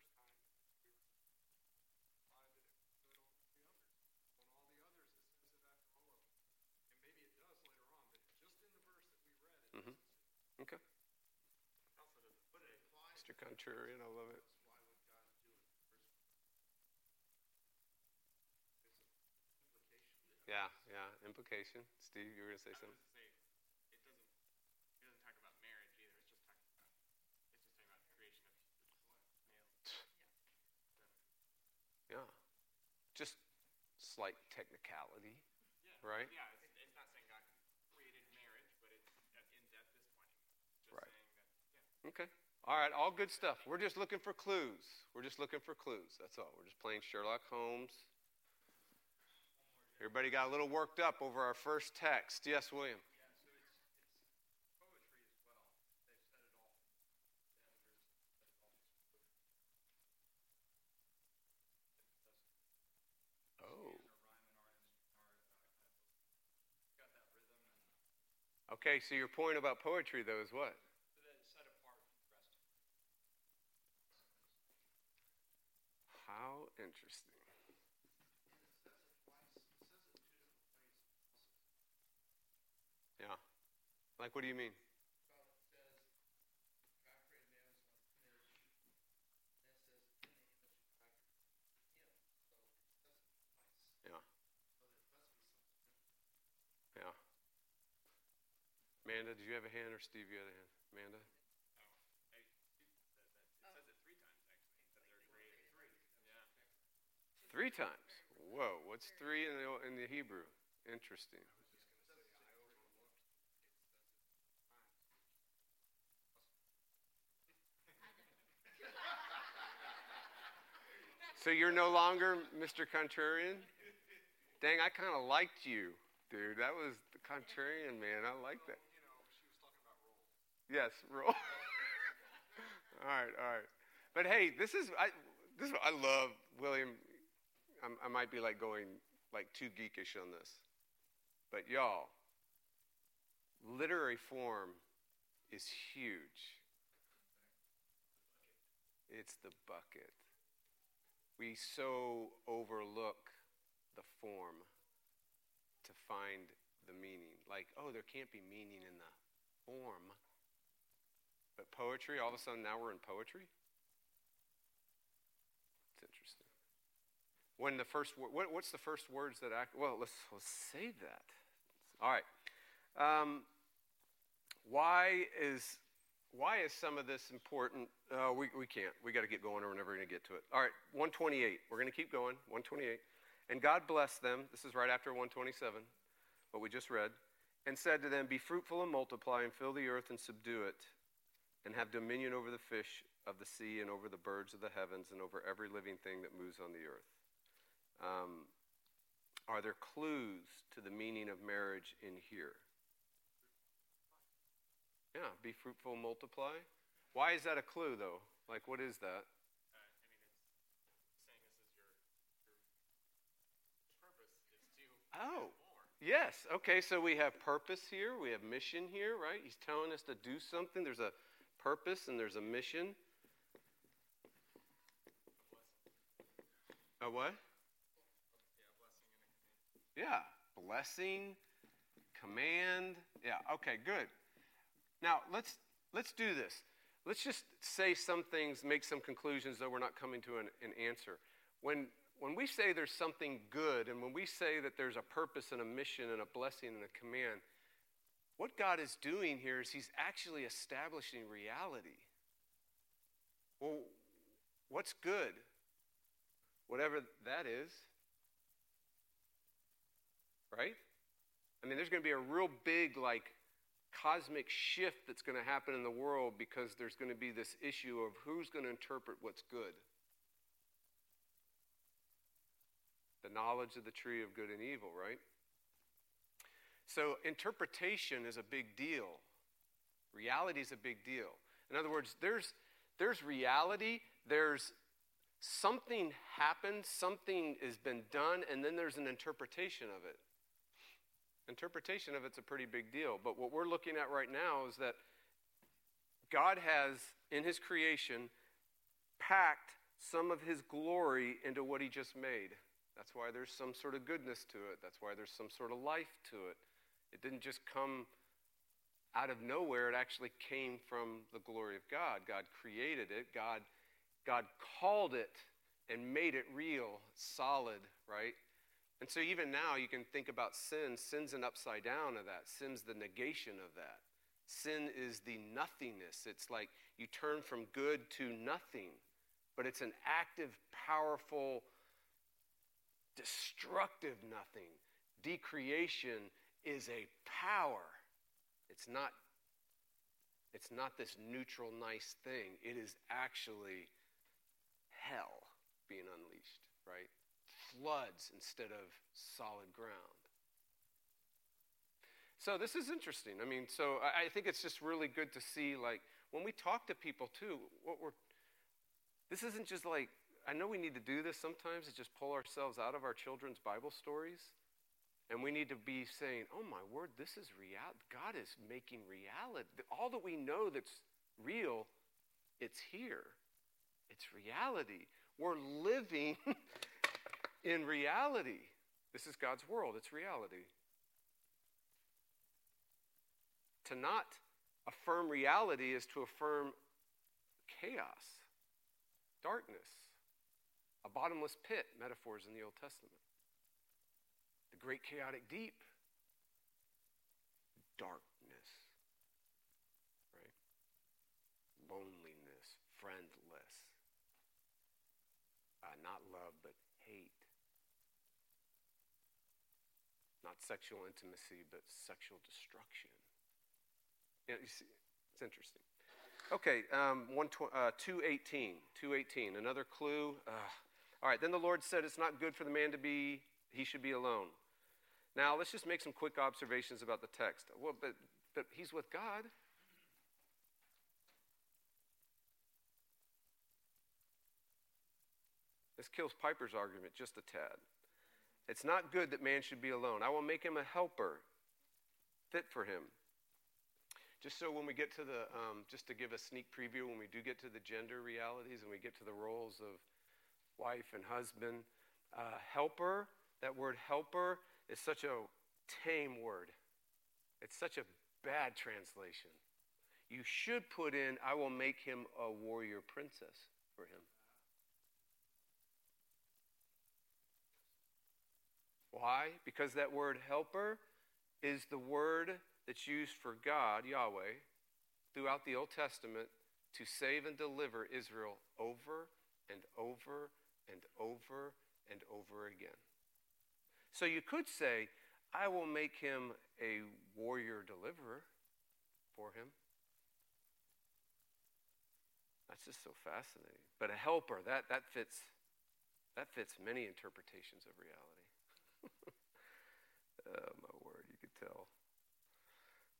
why did it put on the others? On all the others, it says it after all of them. And maybe it does later on, but just in the verse that we read, it Mhm. doesn't say. Okay. Also doesn't, but it implies Mr. Contrarian, I love it. why would God do it in the first place? It's an implication. Yeah, yeah. Implication. Steve, you were gonna say something? say, it doesn't, it doesn't talk about marriage either. It's just talking about, it's just talking about creation of male. Yeah. Just slight technicality, Yeah. right? Yeah, it's, it's not saying God created marriage, but it's in at this point, just Right. saying that, yeah. Okay. All right, all good stuff. We're just looking for clues. We're just looking for clues. That's all. We're just playing Sherlock Holmes. Everybody got a little worked up over our first text. Yes, William. Oh. Okay, so your point about poetry, though, is what? so that it's set apart from the rest of it. How interesting. Like, what do you mean? Well, it says, God created man as one marriage. And it says, in the image of God created him. So it says it twice. Yeah. Yeah. Amanda, did you have a hand or Steve, you had a hand? Amanda? Hey, that, that, it says it three times actually that they're created. Yeah. Three times. Whoa, what's three in the, in the Hebrew? Interesting. So you're no longer Mr. Contrarian? Dang, I kind of liked you, dude. That was the contrarian man. I like that. Yes, roll. all right, all right. But hey, this is I this is, I love William. I'm, I might be like going like too geekish on this, but y'all, literary form is huge. It's the bucket. We so overlook the form to find the meaning. Like, oh, there can't be meaning in the form. But poetry, all of a sudden now we're in poetry? It's interesting. When the first what, what's the first words that act? Well, let's, let's save that. All right. Um, why is why is some of this important? Uh, we, we can't. We got to get going or we're never going to get to it. All right, 128. We're going to keep going. 128. And God blessed them. This is right after 127, what we just read. And said to them, Be fruitful and multiply, and fill the earth and subdue it, and have dominion over the fish of the sea, and over the birds of the heavens, and over every living thing that moves on the earth. Um, are there clues to the meaning of marriage in here? Yeah, be fruitful, multiply. Why is that a clue, though? Like, what is that? Uh, I mean, it's saying this is your your purpose is to Oh, more. yes. Okay, so we have purpose here, we have mission here, right? He's telling us to do something. There's a purpose and there's a mission. A what? Yeah, blessing command. Yeah, okay, good. Now, let's let's do this. Let's just say some things, make some conclusions, though we're not coming to an, an answer. When when we say there's something good, and when we say that there's a purpose and a mission and a blessing and a command, what God is doing here is He's actually establishing reality. Well, what's good? Whatever that is. Right? I mean, there's going to be a real big, like, cosmic shift that's going to happen in the world because there's going to be this issue of who's going to interpret what's good. The knowledge of the tree of good and evil, right? So, interpretation is a big deal. Reality is a big deal. In other words, there's, there's reality, there's something happened, something has been done, and then there's an interpretation of it. Interpretation of it's a pretty big deal. But what we're looking at right now is that God has, in His creation, packed some of His glory into what He just made. That's why there's some sort of goodness to it. That's why there's some sort of life to it. It didn't just come out of nowhere, it actually came from the glory of God. God created it, God, God called it and made it real, solid, right? And so even now you can think about sin. Sin's an upside down of that. Sin's the negation of that. Sin is the nothingness. It's like you turn from good to nothing. But it's an active, powerful, destructive nothing. Decreation is a power. It's not it's not this neutral nice thing. It is actually hell being unleashed, right? Floods instead of solid ground. So this is interesting. I mean, so I think it's just really good to see, like, when we talk to people too, what we're, this isn't just like, I know we need to do this sometimes, is just pull ourselves out of our children's Bible stories. And we need to be saying, oh my word, this is real. God is making reality. All that we know that's real, it's here. It's reality. We're living in reality. This is God's world, it's reality. To not affirm reality is to affirm chaos, darkness, a bottomless pit, metaphors in the Old Testament. The great chaotic deep, darkness, right? Loneliness, friendless, uh, not love, but hate. Not sexual intimacy, but sexual destruction. You know, you see, it's interesting. Okay, um, one tw- uh, 218. 218, another clue. Uh, all right, then the Lord said, It's not good for the man to be, he should be alone. Now, let's just make some quick observations about the text. Well, but, but he's with God. This kills Piper's argument just a tad. It's not good that man should be alone. I will make him a helper fit for him. Just so when we get to the, um, just to give a sneak preview, when we do get to the gender realities and we get to the roles of wife and husband, uh, helper, that word helper is such a tame word. It's such a bad translation. You should put in, I will make him a warrior princess for him. Why? Because that word helper is the word that's used for God, Yahweh, throughout the Old Testament to save and deliver Israel over and over and over and over again. So you could say, I will make him a warrior deliverer for him. That's just so fascinating. But a helper, that, that fits that fits many interpretations of reality. oh my word, you could tell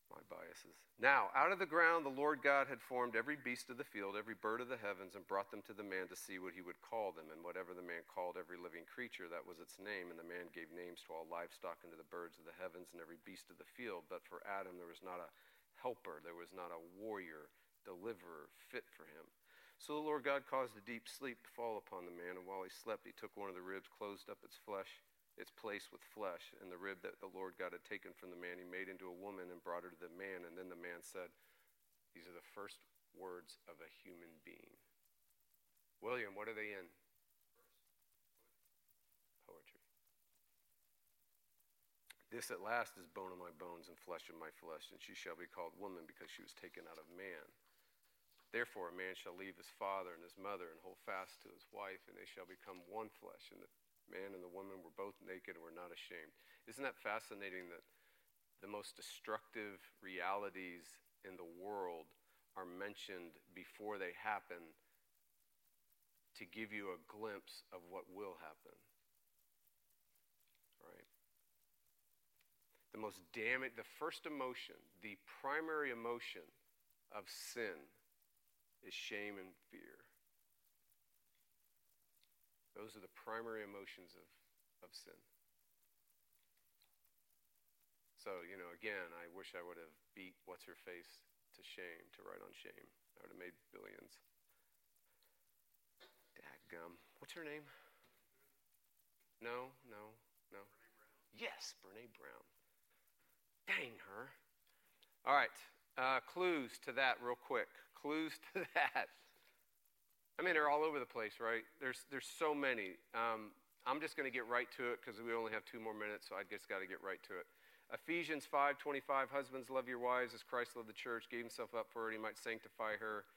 my biases. Now, out of the ground the Lord God had formed every beast of the field, every bird of the heavens, and brought them to the man to see what he would call them. And whatever the man called every living creature, that was its name. And the man gave names to all livestock and to the birds of the heavens and every beast of the field. But for Adam there was not a helper, there was not a warrior, deliverer fit for him. So the Lord God caused a deep sleep to fall upon the man, and while he slept, he took one of the ribs, closed up its flesh, its place with flesh, and the rib that the Lord God had taken from the man, he made into a woman and brought her to the man. And then the man said, These are the first words of a human being. William, what are they in? Poetry. This at last is bone of my bones and flesh of my flesh, and she shall be called woman because she was taken out of man. Therefore, a man shall leave his father and his mother and hold fast to his wife, and they shall become one flesh. And the man and the woman were both naked and were not ashamed. Isn't that fascinating that the most destructive realities in the world are mentioned before they happen to give you a glimpse of what will happen? Right? The most damning, the first emotion, the primary emotion of sin is shame and fear. Those are the primary emotions of, of sin. So, you know, again, I wish I would have beat what's her face to shame, to write on shame. I would have made billions. Dadgum. What's her name? No, no, no. Yes, Brene Brown. Dang her. All right, uh, clues to that, real quick. Clues to that. I mean, they're all over the place, right? There's, there's so many. Um, I'm just going to get right to it because we only have two more minutes, so I just got to get right to it. Ephesians 5:25, husbands love your wives as Christ loved the church, gave himself up for her, he might sanctify her.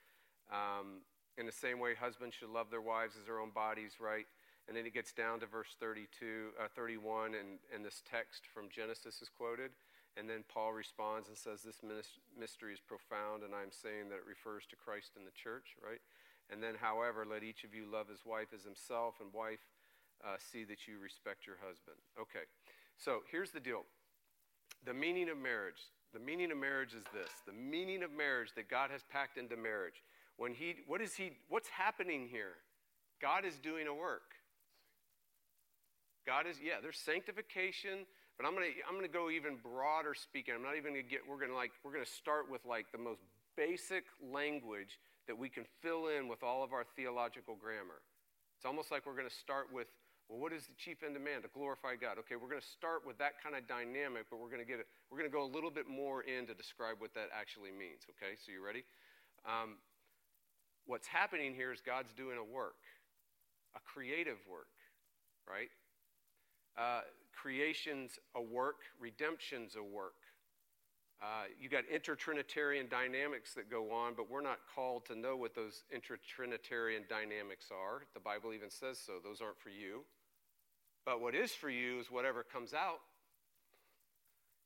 Um, in the same way, husbands should love their wives as their own bodies, right? And then it gets down to verse 32, uh, 31, and, and this text from Genesis is quoted. And then Paul responds and says, This mystery is profound, and I'm saying that it refers to Christ and the church, right? And then, however, let each of you love his wife as himself, and wife, uh, see that you respect your husband. Okay, so here's the deal the meaning of marriage. The meaning of marriage is this the meaning of marriage that God has packed into marriage. When he, what is he, what's happening here? God is doing a work. God is, yeah, there's sanctification, but I'm gonna, I'm gonna go even broader speaking. I'm not even gonna get, we're gonna like, we're gonna start with like the most basic language that we can fill in with all of our theological grammar. It's almost like we're going to start with Well, what is the chief end of man? To glorify God. Okay, we're going to start with that kind of dynamic, but we're going to get. We're going to go a little bit more in to describe what that actually means. Okay, so you ready? Um, what's happening here is God's doing a work, a creative work, right? Uh, creation's a work, redemption's a work. Uh, you got intertrinitarian dynamics that go on, but we're not called to know what those intertrinitarian dynamics are. The Bible even says so. Those aren't for you. But what is for you is whatever comes out.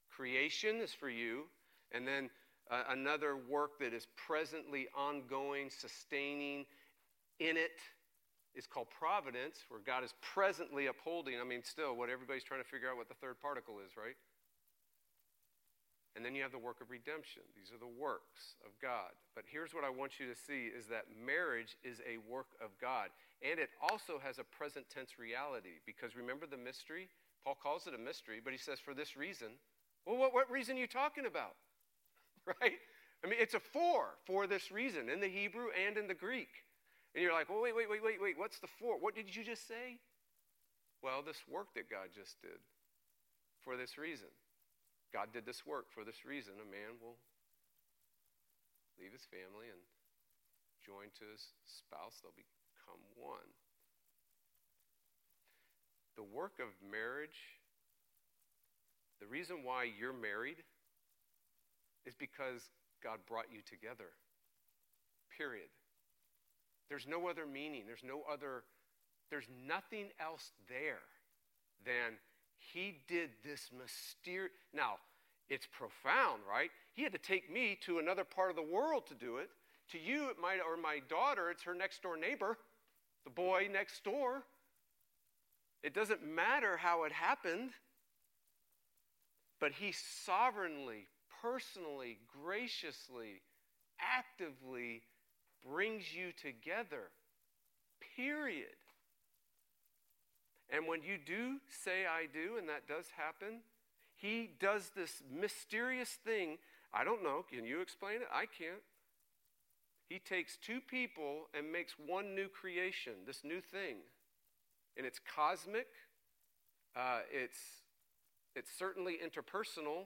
Creation is for you, and then uh, another work that is presently ongoing, sustaining in it is called providence, where God is presently upholding. I mean, still, what everybody's trying to figure out what the third particle is, right? And then you have the work of redemption. These are the works of God. But here's what I want you to see is that marriage is a work of God. And it also has a present tense reality. Because remember the mystery? Paul calls it a mystery, but he says, for this reason. Well, what, what reason are you talking about? Right? I mean, it's a for, for this reason, in the Hebrew and in the Greek. And you're like, well, wait, wait, wait, wait, wait, what's the for? What did you just say? Well, this work that God just did for this reason. God did this work for this reason. A man will leave his family and join to his spouse, they'll become one. The work of marriage, the reason why you're married is because God brought you together. Period. There's no other meaning. There's no other, there's nothing else there than he did this mysterious. Now, it's profound, right? He had to take me to another part of the world to do it. To you, it might, or my daughter, it's her next door neighbor, the boy next door. It doesn't matter how it happened, but he sovereignly, personally, graciously, actively brings you together. Period. And when you do say, I do, and that does happen, he does this mysterious thing. I don't know. Can you explain it? I can't. He takes two people and makes one new creation, this new thing. And it's cosmic, uh, it's, it's certainly interpersonal,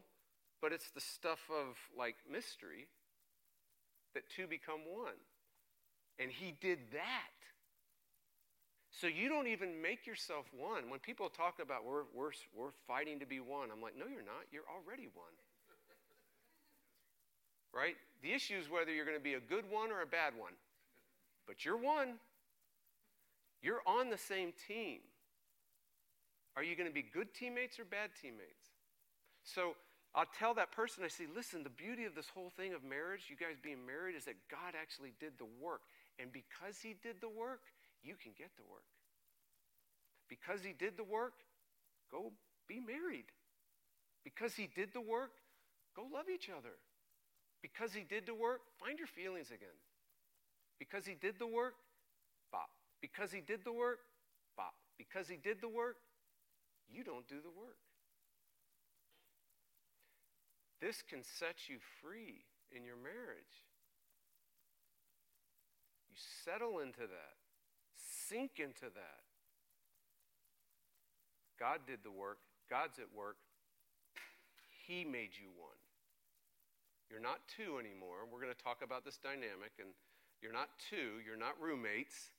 but it's the stuff of like mystery that two become one. And he did that. So you don't even make yourself one. When people talk about we're, we're, we're fighting to be one, I'm like, no, you're not. You're already one. Right? The issue is whether you're going to be a good one or a bad one. But you're one. You're on the same team. Are you going to be good teammates or bad teammates? So I'll tell that person, I say, listen, the beauty of this whole thing of marriage, you guys being married, is that God actually did the work. And because He did the work, you can get the work. Because He did the work, go be married. Because He did the work, go love each other. Because He did the work, find your feelings again. Because He did the work, bop. Because He did the work, bop. Because He did the work, you don't do the work. This can set you free in your marriage. You settle into that, sink into that. God did the work, God's at work. He made you one. You're not two anymore. We're going to talk about this dynamic, and you're not two, you're not roommates.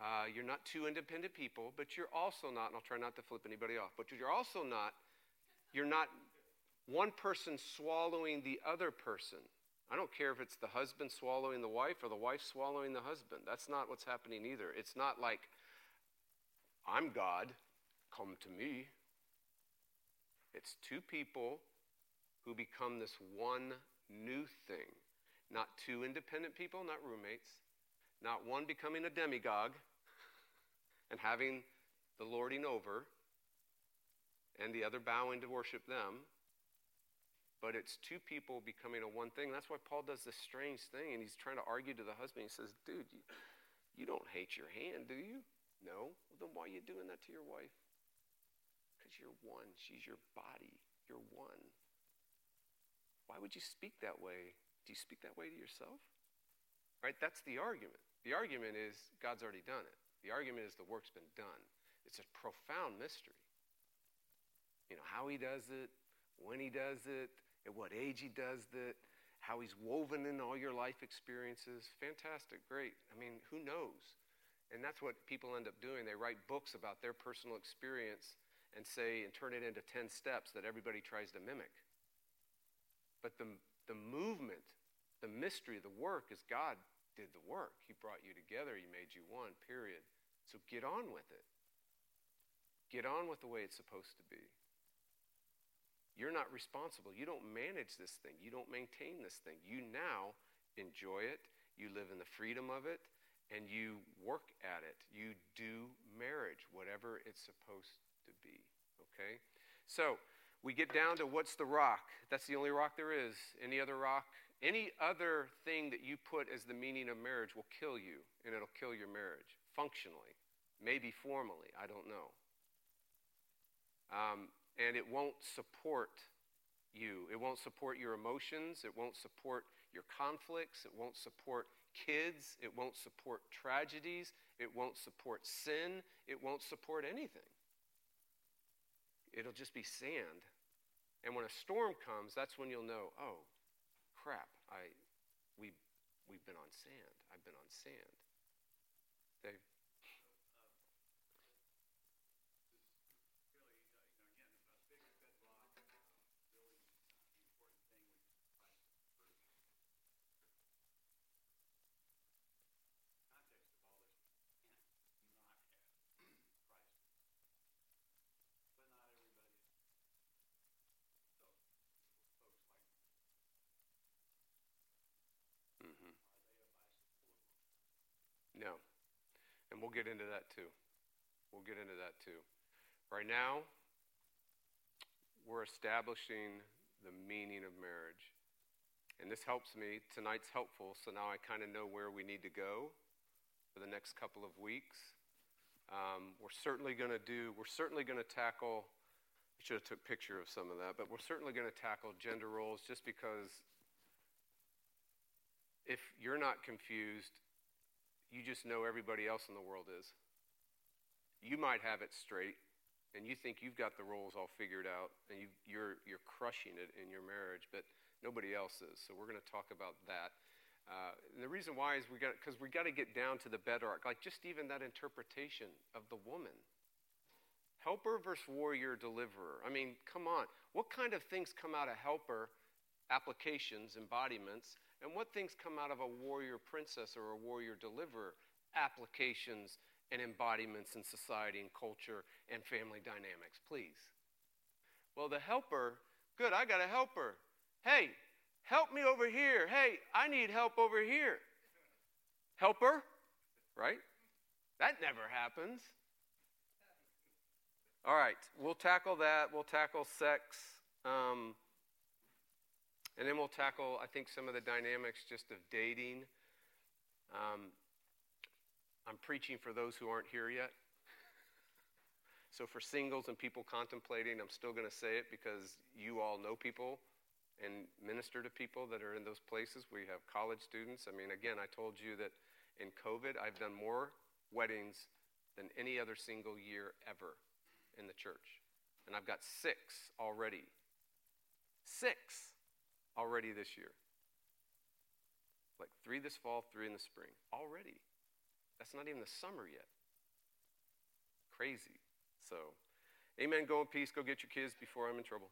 Uh, you're not two independent people, but you're also not, and I'll try not to flip anybody off, but you're also not, you're not one person swallowing the other person. I don't care if it's the husband swallowing the wife or the wife swallowing the husband. That's not what's happening either. It's not like, I'm God, come to me. It's two people who become this one new thing. Not two independent people, not roommates. Not one becoming a demagogue and having the lording over and the other bowing to worship them but it's two people becoming a one thing. That's why Paul does this strange thing, and he's trying to argue to the husband. He says, Dude, you, you don't hate your hand, do you? No. Well, then why are you doing that to your wife? Because you're one. She's your body. You're one. Why would you speak that way? Do you speak that way to yourself? Right? That's the argument. The argument is God's already done it. The argument is the work's been done. it's a profound mystery. You know, how he does it, when he does it, at what age he does that, how he's woven in all your life experiences. Fantastic, great. I mean, who knows? And that's what people end up doing. They write books about their personal experience and say, and turn it into 10 steps that everybody tries to mimic. But the, the movement, the mystery, the work is God did the work. He brought you together, He made you one, period. So get on with it. Get on with the way it's supposed to be. You're not responsible. You don't manage this thing. You don't maintain this thing. You now enjoy it. You live in the freedom of it and you work at it. You do marriage, whatever it's supposed to be. Okay? So we get down to what's the rock? That's the only rock there is. Any other rock? Any other thing that you put as the meaning of marriage will kill you, and it'll kill your marriage functionally, maybe formally. I don't know. Um, and it won't support you. It won't support your emotions. It won't support your conflicts. It won't support kids. It won't support tragedies. It won't support sin. It won't support anything. It'll just be sand. And when a storm comes, that's when you'll know, oh, crap, I, we, we've been on sand. I've been on sand. Dave? No. And we'll get into that too. We'll get into that too. Right now, we're establishing the meaning of marriage. And this helps me. Tonight's helpful, so now I kind of know where we need to go for the next couple of weeks. Um, we're certainly going to do, we're certainly going to tackle, I should have took picture of some of that, but we're certainly going to tackle gender roles just because if you're not confused, you just know everybody else in the world is. You might have it straight, and you think you've got the roles all figured out, and you, you're, you're crushing it in your marriage, but nobody else is. So we're going to talk about that. Uh, and the reason why is we got because we got to get down to the bedrock, like just even that interpretation of the woman. Helper versus warrior deliverer. I mean, come on. What kind of things come out of helper applications, embodiments, and what things come out of a warrior princess or a warrior deliverer? Applications and embodiments in society and culture and family dynamics, please. Well, the helper, good, I got a helper. Hey, help me over here. Hey, I need help over here. Helper, right? That never happens. All right, we'll tackle that. We'll tackle sex. Um, and then we'll tackle, I think, some of the dynamics just of dating. Um, I'm preaching for those who aren't here yet. So, for singles and people contemplating, I'm still going to say it because you all know people and minister to people that are in those places. We have college students. I mean, again, I told you that in COVID, I've done more weddings than any other single year ever in the church. And I've got six already. Six already this year. Like three this fall, three in the spring. Already. That's not even the summer yet. Crazy. So, amen. Go in peace. Go get your kids before I'm in trouble.